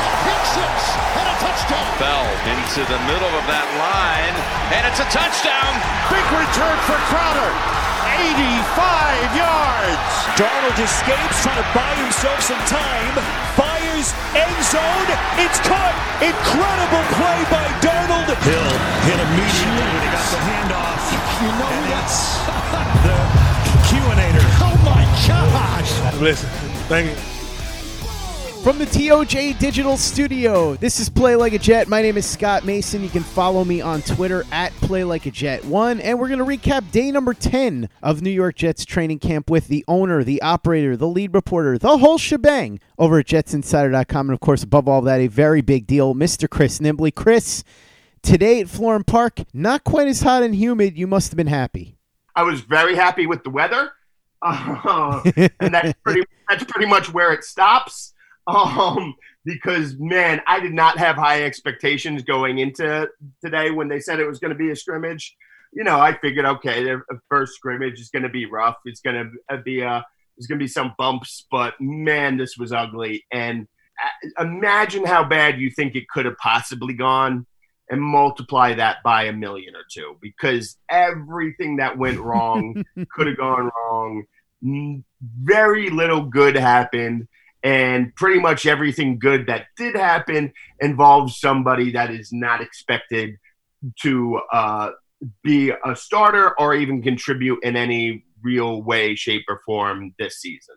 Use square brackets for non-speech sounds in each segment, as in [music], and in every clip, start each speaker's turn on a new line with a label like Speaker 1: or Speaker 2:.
Speaker 1: It's pick six and a touchdown.
Speaker 2: Bell into the middle of that line, and it's a touchdown.
Speaker 1: Big return for Crowder. 85 yards.
Speaker 3: Darnold escapes, trying to buy himself some time. Fires end zone. It's caught. Incredible play by Darnold.
Speaker 4: Hill hit immediately when he got the handoff.
Speaker 1: You know
Speaker 4: And
Speaker 1: that's.
Speaker 4: the Q-inator. [laughs]
Speaker 1: Oh my gosh.
Speaker 5: Listen, thank you.
Speaker 6: From the TOJ Digital Studio, this is Play Like a Jet. My name is Scott Mason. You can follow me on Twitter at Play Like a Jet One, and we're going to recap day number ten of New York Jets training camp with the owner, the operator, the lead reporter, the whole shebang over at JetsInsider.com, and of course, above all that, a very big deal, Mr. Chris Nimbley. Chris, today at Florham Park, not quite as hot and humid. You must have been happy.
Speaker 7: I was very happy with the weather, [laughs] uh, and that's pretty that's pretty much where it stops. [laughs] Um, because man, I did not have high expectations going into today when they said it was going to be a scrimmage. You know, I figured, okay, the first scrimmage is going to be rough. It's going to be a there's going to be some bumps, but man, this was ugly. And uh, imagine how bad you think it could have possibly gone and multiply that by a million or two because everything that went wrong [laughs] could have gone wrong. Very little good happened, and pretty much everything good that did happen involves somebody that is not expected to uh, be a starter or even contribute in any real way, shape, or form this season.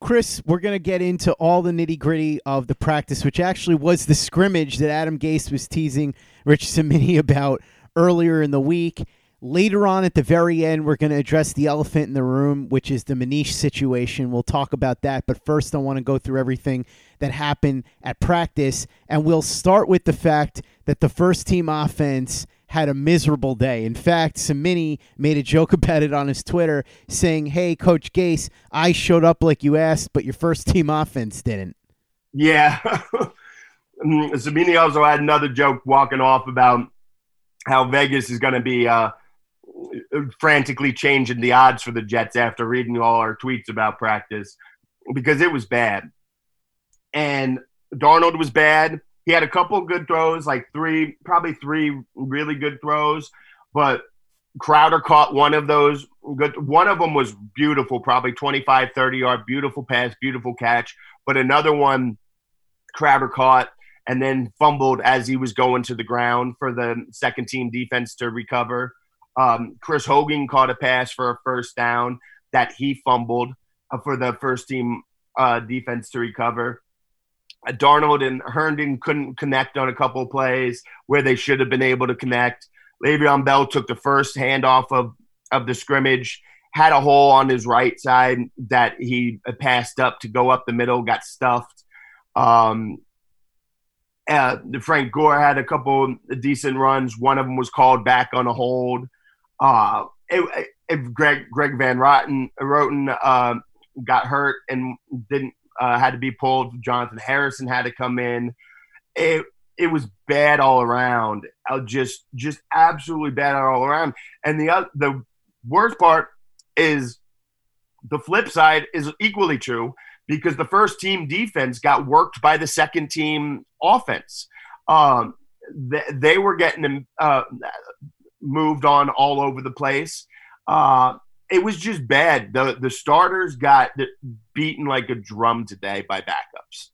Speaker 6: Chris, we're going to get into all the nitty gritty of the practice, which actually was the scrimmage that Adam Gase was teasing Rich Cimini about earlier in the week. Later on at the very end, we're going to address the elephant in the room, which is the Manish situation. We'll talk about that. But first, I want to go through everything that happened at practice. And we'll start with the fact that the first team offense had a miserable day. In fact, Cimini made a joke [laughs] about it on his Twitter, saying, Hey, Coach Gase, I showed up like you asked, but your first team offense didn't.
Speaker 7: Yeah. [laughs] Mm, Cimini also had another joke walking off about how Vegas is going to be uh, frantically changing the odds for the Jets after reading all our tweets about practice because it was bad. And Darnold was bad. He had a couple good throws, like three, probably three really good throws, but Crowder caught one of those good one of them was beautiful, probably 25, 30 yard, beautiful pass, beautiful catch. But another one Crowder caught and then fumbled as he was going to the ground for the second team defense to recover. Um, Chris Hogan caught a pass for a first down that he fumbled uh, for the first team uh, defense to recover. Uh, Darnold and Herndon couldn't connect on a couple plays where they should have been able to connect. Le'Veon Bell took the first handoff of, of the scrimmage, had a hole on his right side that he passed up to go up the middle, got stuffed. Um, uh, Frank Gore had a couple decent runs. One of them was called back on a hold. Uh, it, Greg Greg Van Roten, Roten uh, got hurt and didn't uh, had to be pulled. Jonathan Harrison had to come in. It it was bad all around. Uh, just just absolutely bad all around. And the oth- the worst part is the flip side is equally true because the first team defense got worked by the second team offense. Um, they, they were getting uh, moved on all over the place. Uh, it was just bad. The the starters got beaten like a drum today by backups.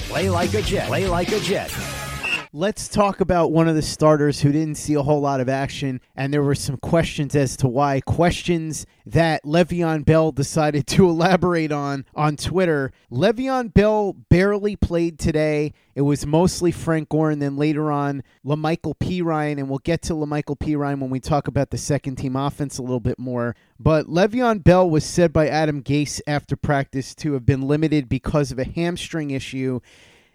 Speaker 8: Play like a Jet. Play like a Jet.
Speaker 6: Let's talk about one of the starters who didn't see a whole lot of action, and there were some questions as to why. Questions that Le'Veon Bell decided to [laughs] elaborate on on Twitter. Le'Veon Bell barely played today. It was mostly Frank Gore, and then later on, La'Mical Perine, and we'll get to La'Mical Perine when we talk about the second team offense a little bit more. But Le'Veon Bell was said by Adam Gase after practice to have been limited because of a hamstring issue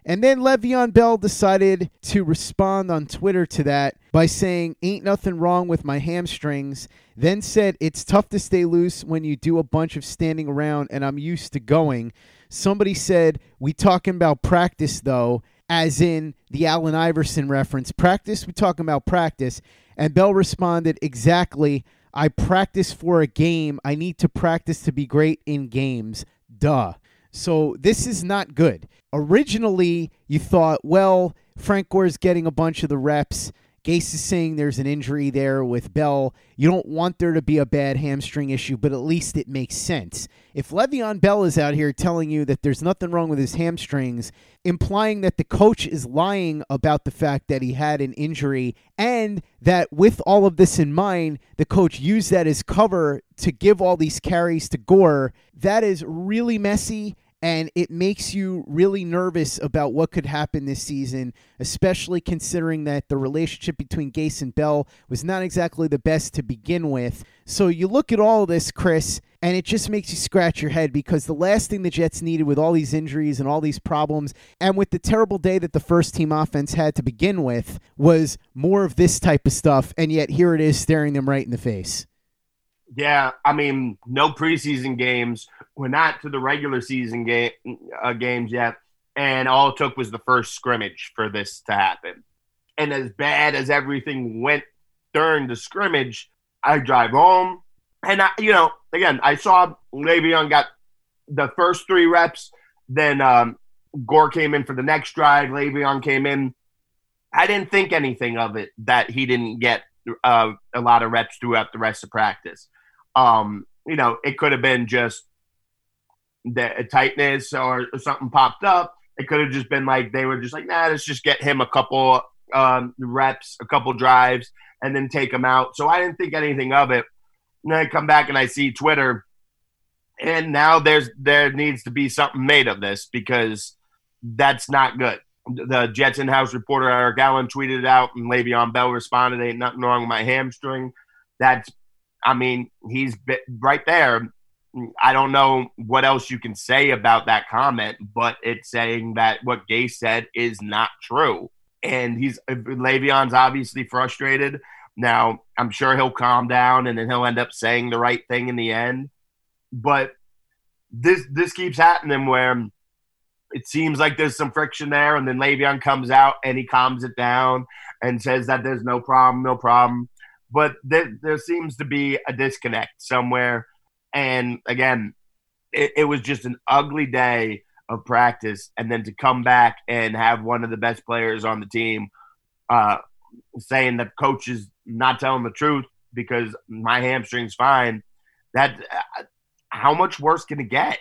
Speaker 6: And then Le'Veon Bell decided to respond on Twitter to that by saying, Ain't nothing wrong with my hamstrings. Then said, It's tough to stay loose when you do a bunch of standing around and I'm used to going. Somebody said, We talking about practice though, as in the Allen Iverson reference. Practice, we talking about practice. And Bell responded, Exactly. I practice for a game. I need to practice to be great in games. Duh. So this is not good. Originally, you thought, well, Frank Gore's getting a bunch of the reps. Gase is saying there's an injury there with Bell. You don't want there to be a bad hamstring issue, but at least it makes sense. If Le'Veon Bell is out here telling you that there's nothing wrong with his hamstrings, implying that the coach is lying about the fact that he had an injury, and that with all of this in mind, the coach used that as cover to give all these carries to Gore, that is really messy and it makes you really nervous about what could happen this season, especially considering that the relationship between Gase and Bell was not exactly the best to begin with. So you look at all this, Chris, and it just makes you scratch your head because the last thing the Jets needed with all these injuries and all these problems, and with the terrible day that the first team offense had to begin with, was more of this type of stuff, and yet here it is staring them right in the face.
Speaker 7: Yeah, I mean, no preseason games. We're not to the regular season game uh, games yet, and all it took was the first scrimmage for this to happen. And as bad as everything went during the scrimmage, I drive home, and I, you know, again, I saw Le'Veon got the first three reps. Then um, Gore came in for the next drive. Le'Veon came in. I didn't think anything of it that he didn't get uh, a lot of reps throughout the rest of practice. Um, you know, it could have been just the tightness or, or something popped up. It could have just been like they were just like, nah, let's just get him a couple um, reps, a couple drives, and then take him out. So I didn't think anything of it. And then I come back and I see Twitter, and now there's there needs to be something made of this because that's not good. The Jets in-house reporter Eric Allen tweeted it out, and Le'Veon Bell responded, "Ain't nothing wrong with my hamstring." That's I mean, he's right there. I don't know what else you can say about that comment, but it's saying that what Gase said is not true. And he's Le'Veon's obviously frustrated. Now, I'm sure he'll calm down and then he'll end up saying the right thing in the end. But this this keeps happening where it seems like there's some friction there, and then Le'Veon comes out and he calms it down and says that there's no problem, no problem but there, there seems to be a disconnect somewhere. And again, it, it was just an ugly day of practice, and then to come back and have one of the best players on the team uh, saying that coach is not telling the truth because my hamstring's fine. That uh, how much worse can it get?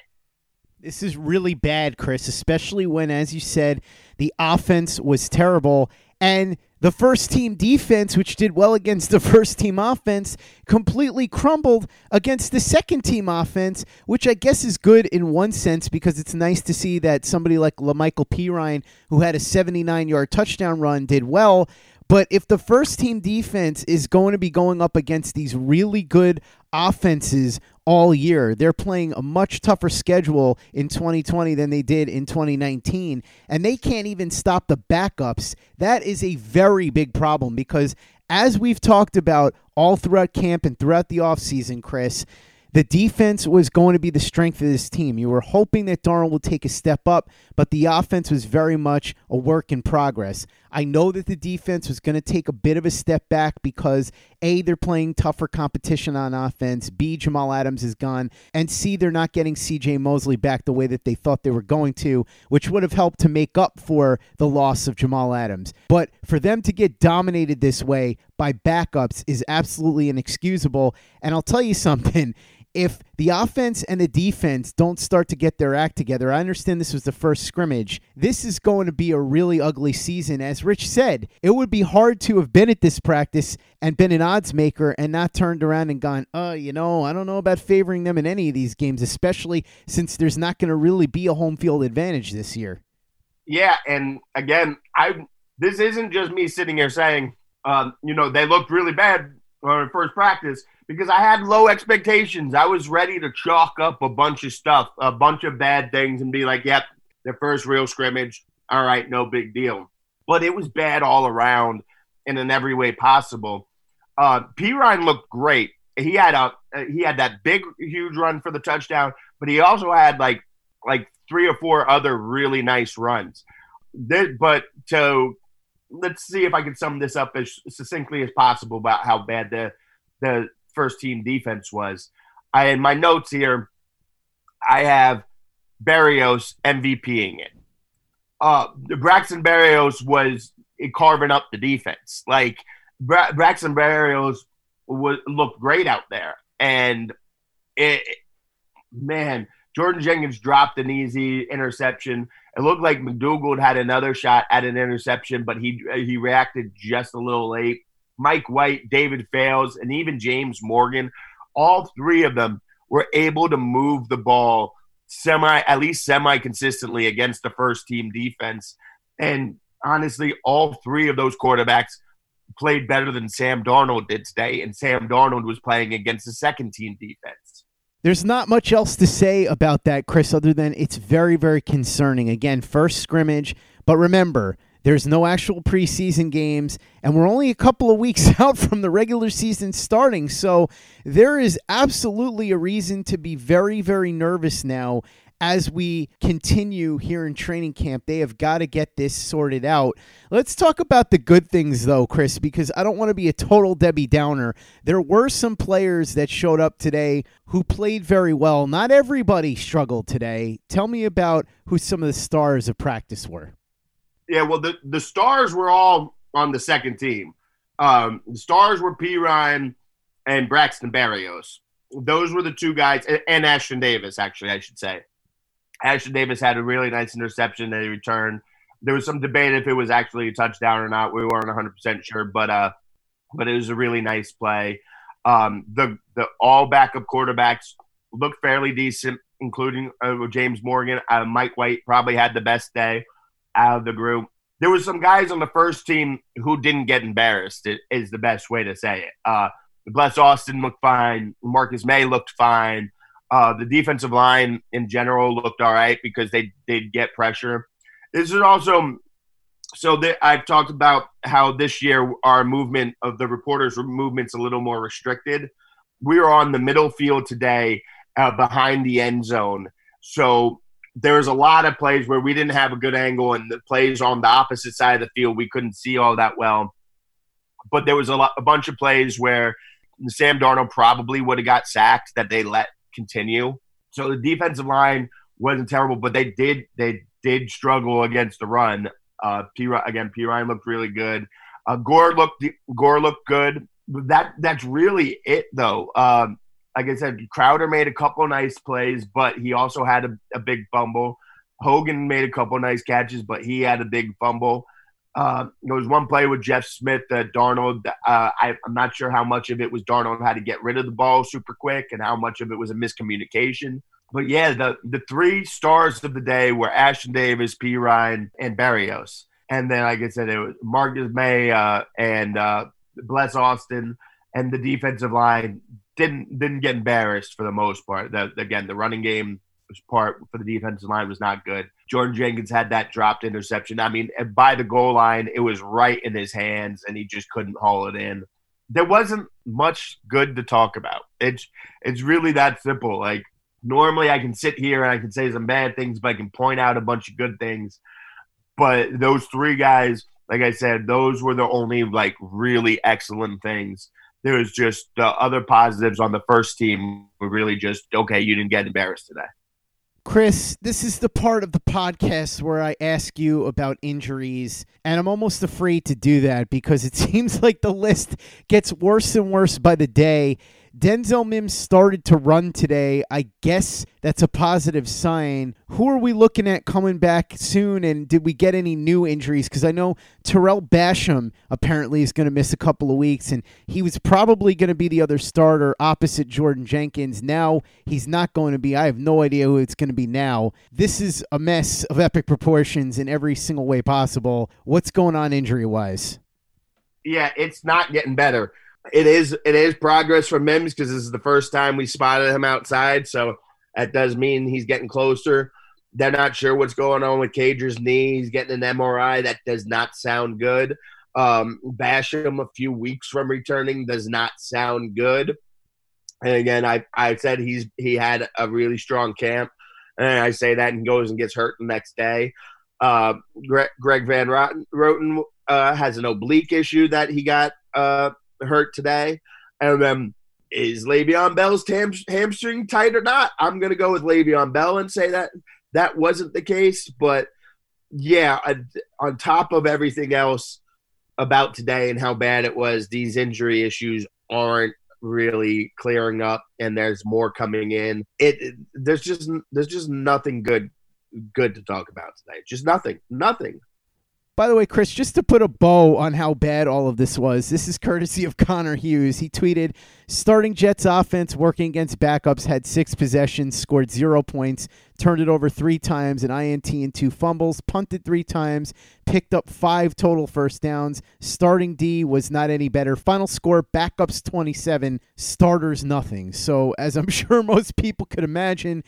Speaker 6: This is really bad, Chris, especially when, as you said, the offense was terrible and the first team defense, which did well against the [laughs] first team offense, completely crumbled against the second team offense, which I guess is good in one sense because it's nice to see that somebody like La'Mical Perine, who had a 79 yard touchdown run, did well. But if the first team defense is going to be going up against these really good offenses all year, they're playing a much tougher schedule in 2020 than they did in 2019, and they can't even stop the backups. That is a very big problem because, as we've talked about all throughout camp and throughout the offseason, Chris, the defense was going to be the strength of this team. You were hoping that Darnold would take a step up, but the offense was very much a work in progress. I know that the defense was going to take a bit of a step back because A, they're playing tougher competition on offense, B, Jamal Adams is gone, and C, they're not getting CJ Mosley back the way that they thought they were going to, which would have helped to make up for the loss of Jamal Adams. But for them to get dominated this way by backups is absolutely inexcusable. And I'll tell you something if the offense and the defense don't start to get their act together, I understand this was the first scrimmage. This is going to be a really ugly season. As Rich said, it would be hard to have been at this practice and been an odds maker and not turned around and gone, oh, you know, I don't know about favoring them in any of these games, especially since there's not going to really be a home field advantage this year.
Speaker 7: Yeah, and again, I this isn't just me sitting here saying, um, you know, they looked really bad on first practice because I had low expectations. I was ready to chalk up a bunch of stuff, a bunch of bad things, and be like, yep, the first real scrimmage. all right, no big deal. But it was bad all around and in every way possible. Uh, Perine looked great. He had a he had that big huge run for the touchdown, but he also had like like three or four other really nice runs. but to let's see if I can sum this up as succinctly as possible about how bad the the first team defense was. I in my notes here, I have Barrios MVPing it. Uh, Braxton Barrios was carving up the defense. Like Bra- Braxton Barrios was looked great out there, and it, man, Jordan Jenkins dropped an easy interception. It looked like McDougald had another shot at an interception, but he he reacted just a little late. Mike White, David Fales, and even James Morgan, all three of them were able to move the ball semi, at least semi consistently against the first team defense. And honestly, all three of those quarterbacks played better than Sam Darnold did today, and Sam Darnold was playing against the second team defense.
Speaker 6: There's not much else to say about that, Chris, other than it's very, very concerning. Again, first scrimmage, but remember, there's no actual preseason games, and we're only a couple of weeks [laughs] out from the regular season starting. So there is absolutely a reason to be very, very nervous now as we continue here in training camp. They have got to get this sorted out. Let's talk about the good things, though, Chris, because I don't want to be a total Debbie Downer. There were some players that showed up today who played very well. Not everybody struggled today. Tell me about who some of the stars of practice were.
Speaker 7: Yeah, well, the, the stars were all on the second team. Um, the stars were Perine and Braxton Barrios. Those were the two guys, and, and Ashtyn Davis, actually, I should say. Ashtyn Davis had a really nice interception that he returned. There was some debate if it was actually a touchdown or not. We weren't 100% sure, but uh, but it was a really nice play. Um, the the all backup quarterbacks looked fairly decent, including uh, James Morgan. Uh, Mike White probably had the best day out of the group. There was some guys on the first team who didn't get embarrassed. Is the best way to say it. Uh, Bless Austin looked fine. Marcus Maye looked fine. Uh, the defensive line in general looked all right because they did get pressure. This is also so that I've talked about how this year our movement of the reporters' movement's a little more restricted. We are on the middle field today, uh, behind the end zone. So there was a lot of plays where we didn't have a good angle, and the plays on the opposite side of the field we couldn't see all that well. But there was a lot, a bunch of plays where Sam Darnold probably would have got sacked that they let continue. So the defensive line wasn't terrible, but they did they did struggle against the run. Uh, P again, Perine looked really good. Uh, Gore looked Gore looked good. That that's really it though. Um, like I said, Crowder made a couple nice plays, but he also had a, a big fumble. Hogan made a couple nice catches, but he had a big fumble. Uh, there was one play with Jeff Smith that Darnold. Uh, I, am not sure how much of it was Darnold had to get rid of the ball super quick, and how much of it was a miscommunication. But yeah, the the three stars of the day were Ashtyn Davis, Perine, and Barrios. And then, like I said, it was Marcus Maye uh, and uh, Bless Austin, and the defensive line didn't didn't get embarrassed for the most part. The, again, the running game part for the defensive line was not good. Jordan Jenkins had that dropped interception. I mean, by the goal line, it was right in his hands, and he just couldn't haul it in. There wasn't much good to talk about. It's it's really that simple. Like normally, I can sit here and I can say some bad things, but I can point out a bunch of good things. But those three guys, like I said, those were the only like really excellent things. There was just the other positives on the first team were really just okay. You didn't get embarrassed today.
Speaker 6: Chris, this is the part of the podcast where I ask you about injuries, and I'm almost afraid to do that because it [laughs] seems like the list gets worse and worse by the day. Denzel Mims started to run today. I guess that's a positive sign. Who are we looking at coming back soon? And did we get any new injuries? Because I know Tarell Basham apparently is going to miss a couple of weeks, and he was probably going to be the other starter opposite Jordan Jenkins. Now he's not going to be. I have no idea who it's going to be now. This is a mess of epic proportions in every single way possible. What's going on injury wise?
Speaker 7: Yeah, it's not getting better it is it is progress for Mims because this is the first time we spotted him outside, so that does mean he's getting closer. They're not sure what's going on with Cager's knee. He's getting an MRI. That does not sound good. Um, Basham, a few weeks from returning, does not sound good. And again, I, I said he's he had a really strong camp, and I say that and goes and gets hurt the next day. Uh, Greg, Greg Van Roten, Roten uh, has an oblique issue that he got uh, hurt today, and then is Le'Veon Bell's tam- hamstring tight or not? I'm going to go with Le'Veon Bell and say that that wasn't the case. But yeah, on top of everything else about today and how bad it was, these injury issues aren't really clearing up, and there's more coming in. It, it there's just there's just nothing good good to talk about today. Just nothing, nothing.
Speaker 6: By the way, Chris, just to put a bow on how bad all of this was, this is courtesy of [laughs] Connor Hughes. He tweeted Starting Jets offense working against backups had six possessions, scored zero points, turned it over three times, an INT and two fumbles, punted three times, picked up five total first downs. Starting D was not any better. Final score backups 27, starters nothing. So, as I'm [laughs] sure most people could imagine,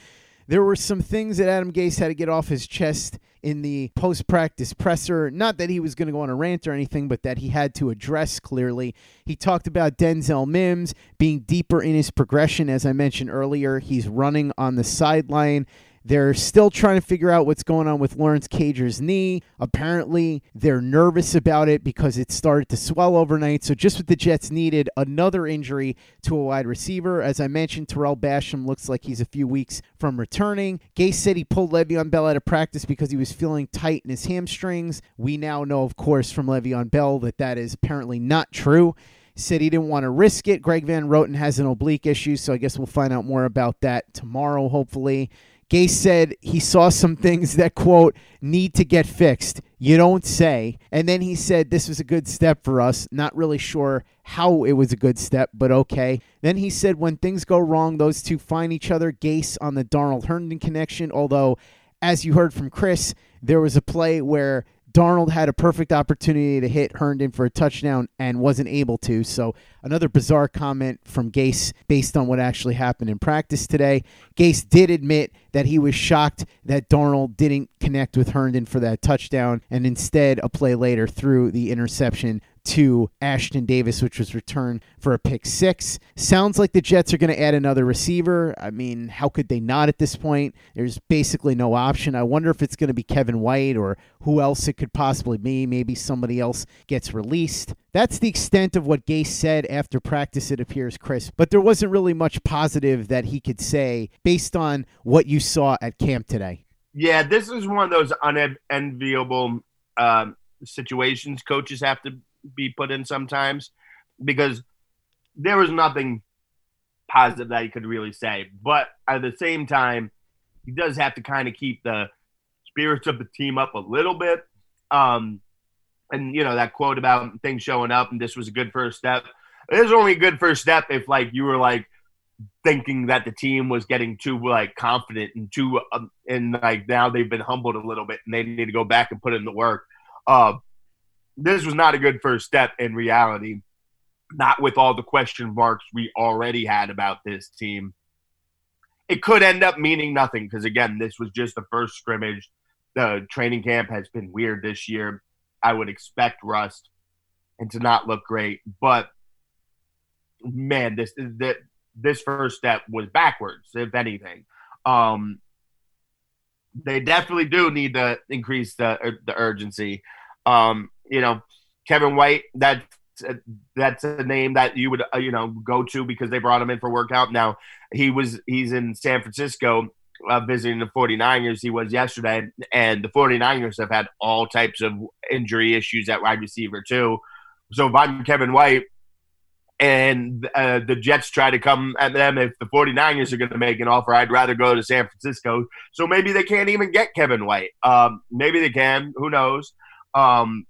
Speaker 6: there were some things that Adam Gase had to get off his chest in the post practice presser. Not that he was going to go on a rant or anything, but that he had to address clearly. He talked about Denzel Mims being deeper in his progression. As I mentioned earlier, he's running on the sideline they're still trying to figure out what's going on with Lawrence Cager's knee. Apparently, they're nervous about it because it started to swell overnight. So, just what the Jets needed another injury to a wide receiver. As I mentioned, Tarell Basham looks like he's a few weeks from returning. Gase said he pulled Le'Veon Bell out of practice because he was feeling tight in his hamstrings. We now know, of course, from Le'Veon Bell that that is apparently not true said he didn't want to risk it. Greg Van Roten has an oblique issue, so I guess we'll find out more about that tomorrow, hopefully. Gase said he saw some things that, quote, need to get fixed. You don't say. And then he said this was a good step for us. Not really sure how it was a good step, but okay. Then he said when things go wrong, those two find each other. Gase on the Darnold Herndon connection, although, as you heard from Chris, there was a play where Darnold had a perfect opportunity to hit Herndon for a touchdown and wasn't able to. So, another bizarre comment from Gase based on what actually happened in practice today. Gase did admit that he was shocked that Darnold didn't connect with Herndon for that touchdown and instead, a play later, threw the interception to Ashtyn Davis, which was returned for a pick six. Sounds like the Jets are going to add another receiver. I mean, how could they not at this point? There's basically no option. I wonder if it's going to be Kevin White or who else it could possibly be. Maybe somebody else gets released. That's the extent of what Gase said after practice, it appears, Chris. But there wasn't really much positive that he could say based on what you saw at camp today.
Speaker 7: Yeah, this is one of those unenviable um, situations coaches have to be put in sometimes because there was nothing positive that he could really say. But at the same time, he does have to kind of keep the spirits of the team up a little bit. Um, and you know that quote about things showing up and this was a good first step. It was only a good first step if like you were like thinking that the team was getting too like confident and too um, and like now they've been humbled a little bit and they need to go back and put in the work. Uh, this was not a good first step in reality, not with all the question marks we already had about this team. It could end up meaning nothing because, again, this was just the first scrimmage. The training camp has been weird this year. I would expect rust and to not look great, but man, this is that this first step was backwards, if anything. Um, they definitely do need to increase the the urgency. Um, you know, Kevin White, that's that's a name that you would uh, you know go to because they brought him in for workout. Now he was he's in San Francisco uh, visiting the 49ers. He was yesterday, and the 49ers have had all types of injury issues at wide receiver too. So if I'm Kevin White and uh, the Jets try to come at them, if the 49ers are going to make an offer, I'd rather go to San Francisco. So maybe they can't even get Kevin White. Um, maybe they can. Who knows? Um,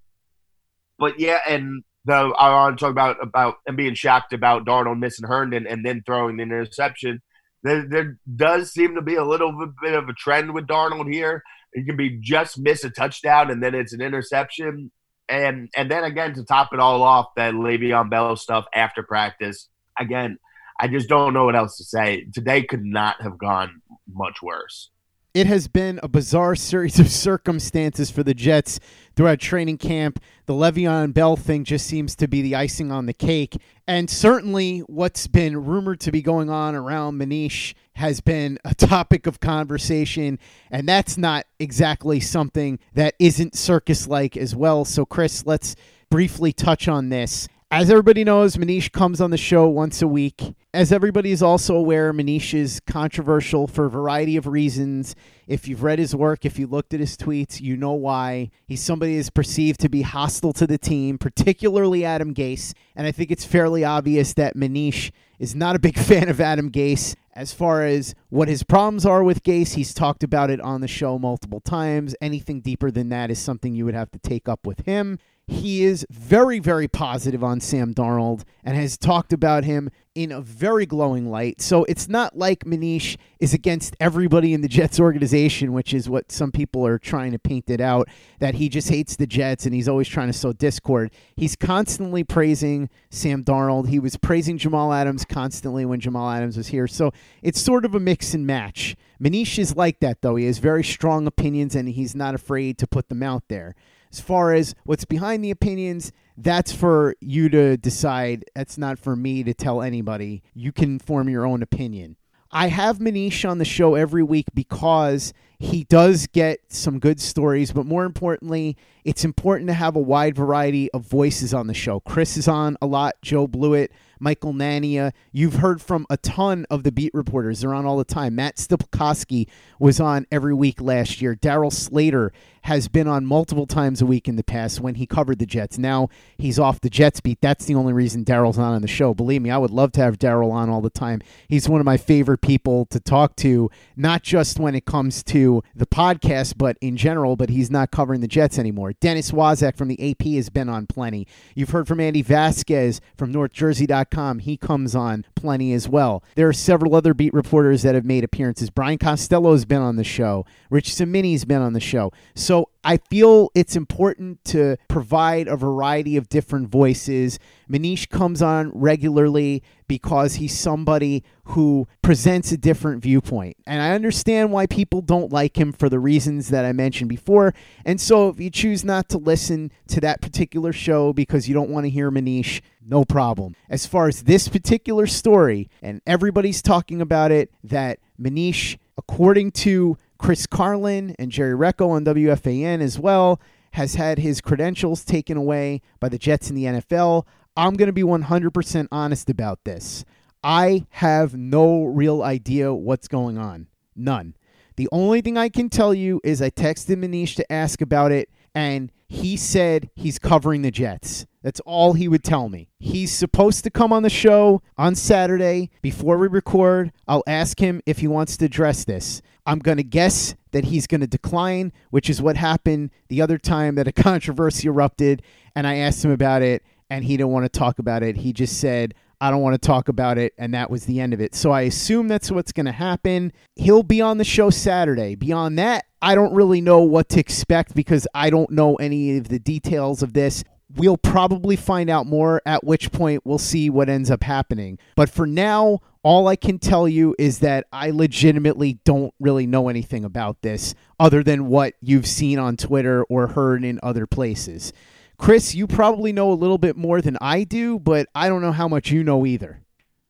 Speaker 7: but yeah, and the I want to talk about about and being shocked about Darnold missing Herndon and then throwing the interception. There, there does seem to be a little bit of a trend with Darnold here. He can be just miss a touchdown and then it's an interception. And and then again to top it all off, that Le'Veon Bell stuff after practice. Again, I just don't know what else to say. Today could not have gone much worse.
Speaker 6: It has been a bizarre series of circumstances for the Jets throughout training camp. The Le'Veon Bell thing just seems to be the icing on the cake. And certainly what's been rumored to be going on around Manish has been a topic of conversation. And that's not exactly something that isn't circus like as well. So, Chris, let's briefly touch on this. As everybody knows, Manish comes on the show once a week. As everybody is also aware, Manish is controversial for a variety of reasons. If you've read his work, if you looked at his tweets, you know why. He's somebody is perceived to be hostile to the team, particularly Adam Gase. And I think it's fairly obvious that Manish is not a big [laughs] fan of Adam Gase. As far as what his problems are with Gase, he's talked about it on the show multiple times. Anything deeper than that is something you would have to take up with him. He is very, very positive on Sam Darnold and has talked about him in a very glowing light. So it's not like Manish is against everybody in the Jets organization, which is what some people are trying to paint it out, that he just hates the Jets and he's always trying to sow discord. He's constantly praising Sam Darnold. He was praising Jamal Adams constantly when Jamal Adams was here. So it's sort of a mix and match. Manish is like that, though. He has very strong opinions and he's not afraid to put them out there. As far as what's behind the opinions, that's for you to decide. That's not for me to tell anybody. You can form your own opinion. I have Manish on the show every week because he does get some good stories, but more importantly, it's important to have a wide variety of voices on the show. Chris is on a lot, Joe Blewett, Michael Nania. You've heard from a ton of the beat reporters. They're on all the time. Matt Stopkoski was on every week last year. Darryl Slater has been on multiple times a week in the past when he covered the Jets. Now he's off the Jets beat. That's the only reason Darryl's not on the show. Believe me, I would love to have Daryl on all the time. He's one of my favorite people to talk to, not just when it comes to the podcast, but in general. But he's not covering the Jets anymore. Dennis Waszak from the AP has been on plenty. You've heard from Andy Vasquez from NorthJersey.com. He comes on plenty as well. There are several other beat reporters that have made appearances. Brian Costello has been on the show. Rich Cimini's been on the show. So I feel it's important to provide a variety of different voices. Manish comes on regularly because he's somebody who presents a different viewpoint. And I understand why people don't like him for the reasons that I mentioned before. And so if you choose not to listen to that particular show because you don't want to hear Manish, no problem. As far as this particular story, and everybody's talking about it, that Manish, according to Chris Carlin and Jerry Recco on WFAN as well has had his credentials taken away by the Jets in the NFL. I'm going to be 100% honest about this. I have no real idea what's going on. None. The only thing I can tell you is I texted Manish to ask about it, and he said he's covering the Jets. That's all he would tell me. He's supposed to come on the show on Saturday before we record. I'll ask him if he wants to address this. I'm going to guess that he's going to decline, which is what happened the other time that a [laughs] controversy erupted. And I asked him about it, and he didn't want to talk about it. He just said, I don't want to talk about it, and that was the end of it. So I assume that's what's going to happen. He'll be on the show Saturday. Beyond that, I don't really know what to expect because I don't know any of the details of this. We'll probably find out more, at which point we'll see what ends up happening. But for now, all I can tell you is that I legitimately don't really know anything about this other than what you've seen on Twitter or heard in other places. Chris, you probably know a little bit more than I do, but I don't know how much you know either.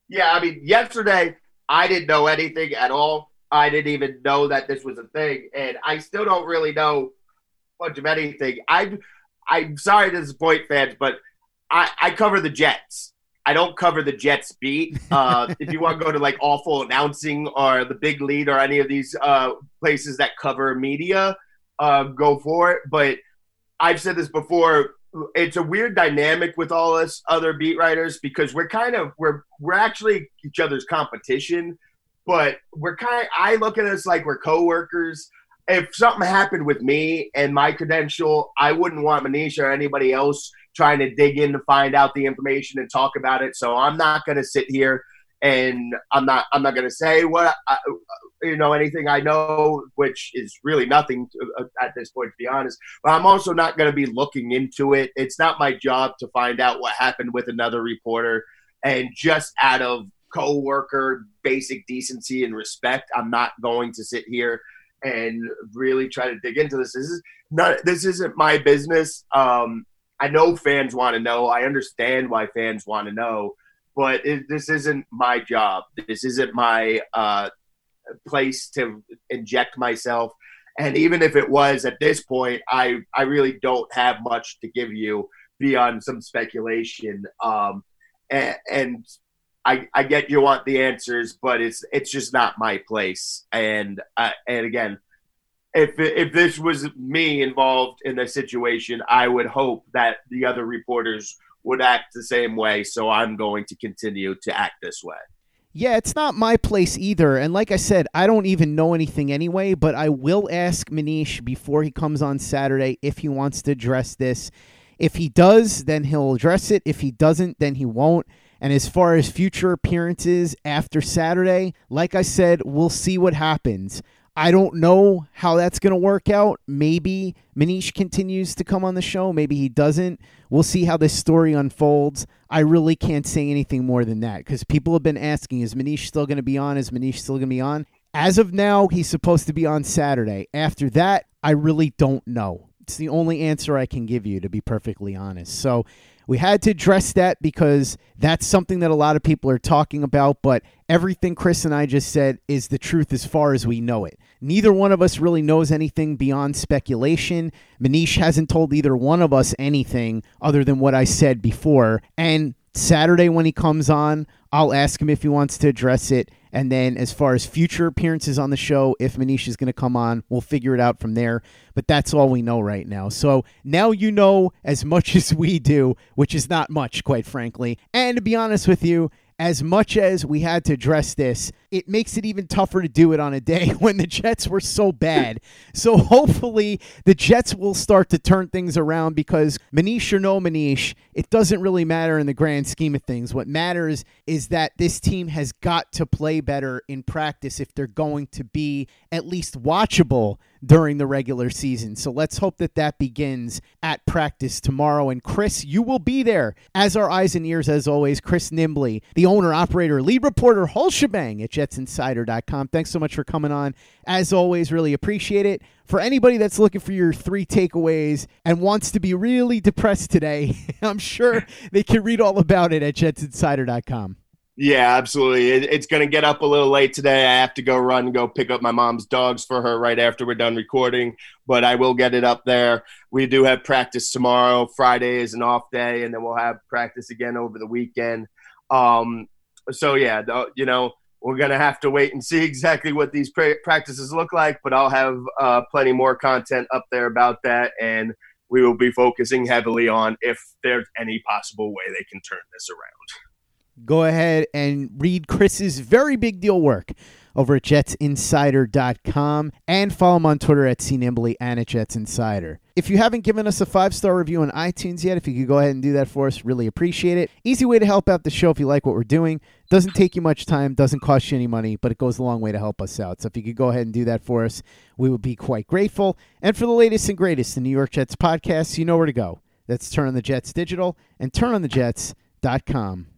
Speaker 7: Yeah, I mean, yesterday I didn't know anything at all. I didn't even know that this was a thing, and I still don't really know much of anything. I'm I'm sorry to disappoint fans, but I, I cover the Jets. I don't cover the Jets beat. Uh, if you want to go to like awful announcing or the big lead or any of these uh, places that cover media, uh, go for it. But I've said this before. It's a weird dynamic with all us other beat writers because we're kind of we're we're actually each other's competition, but we're kind. Of, I look at us like we're coworkers if something happened with me and my credential, I wouldn't want Manisha or anybody else trying to dig in to find out the information and talk about it. So I'm not going to sit here and I'm not I'm not going to say what I, you know anything I know, which is really nothing to, uh, at this point, to be honest. But I'm also not going to be looking into it. It's not my job to find out what happened with another reporter, and just out of co-worker basic decency and respect, I'm not going to sit here and really try to dig into this. This is not. This isn't my business. Um, I know fans want to know. I understand why fans want to know, but it, this isn't my job. This isn't my uh, place to inject myself. And even if it was at this point, I I really don't have much to give you beyond some speculation. Um, and, and I, I get you want the answers, but it's it's just not my place. And uh, and again, if if this was me involved in the situation, I would hope that the other reporters would act the same way. So I'm going to continue to act this way.
Speaker 6: Yeah, it's not my place either. And like I said, I don't even know anything anyway, but I will ask Manish before he comes on Saturday if he wants to address this. If he does, then he'll address it. If he doesn't, then he won't. And as far as future appearances after Saturday, like I said, we'll see what happens. I don't know how that's going to work out. Maybe Manish continues to come on the show. Maybe he doesn't. We'll see how this story unfolds. I really can't say anything more than that because people have been asking is Manish still going to be on? Is Manish still going to be on? As of now, he's supposed to be on Saturday. After that, I really don't know. It's the only answer I can give you, to be perfectly honest. So we had to address that because that's something that a lot of people are talking about, but everything Chris and I just said is the truth as far as we know it. Neither one of us really knows anything beyond speculation. Manish hasn't told either one of us anything other than what I said before. And Saturday, when he comes on, I'll ask him if he wants to address it. And then, as far as future appearances on the show, if Manish is going to come on, we'll figure it out from there. But that's all we know right now. So now you know as much [laughs] as we do, which is not much, quite frankly. And to be honest with you, as much as we had to address this, it makes it even tougher to do it on a day [laughs] when the Jets were so bad. so hopefully the Jets will start to turn things around because Manish or no Manish, it doesn't really matter in the grand scheme of things. What matters is that this team has got to play better in practice if they're going to be at least watchable during the regular season. So let's hope that that begins at practice tomorrow. And Chris, you will be there as our eyes and ears, as always. Chris Nimbley, the owner, operator, lead reporter, whole shebang at jetsinsider.com. Thanks so much for coming on. As always, really appreciate it. For anybody that's looking for your three takeaways and wants to be really depressed today, [laughs] I'm sure they can read all about it at jetsinsider.com.
Speaker 7: Yeah, absolutely. It, it's going to get up a little late today. I have to go run and go pick up my mom's dogs for her right after we're done recording, but I will get it up there. We do have practice tomorrow. Friday is an off day, and then we'll have practice again over the weekend. Um, so, yeah, you know, we're going to have to wait and see exactly what these pra- practices look like, but I'll have uh, plenty more content up there about that. And we will be focusing heavily on if there's any possible way they can turn this around
Speaker 6: go ahead and read Chris's very big deal work over at jetsinsider.com and follow him on Twitter at cnimbly and at jetsinsider. If you haven't given us a five star review on iTunes yet, if you could go ahead and do that for us, really appreciate it. Easy way to help out the show if you like what we're doing. Doesn't take you much time, doesn't cost you any money, but it goes a long way to help us out. So if you could go ahead and do that for us, we would be quite grateful. And for the latest and greatest in New York Jets podcasts, you know where to go. That's Turn on the Jets Digital and turnonthejets.com.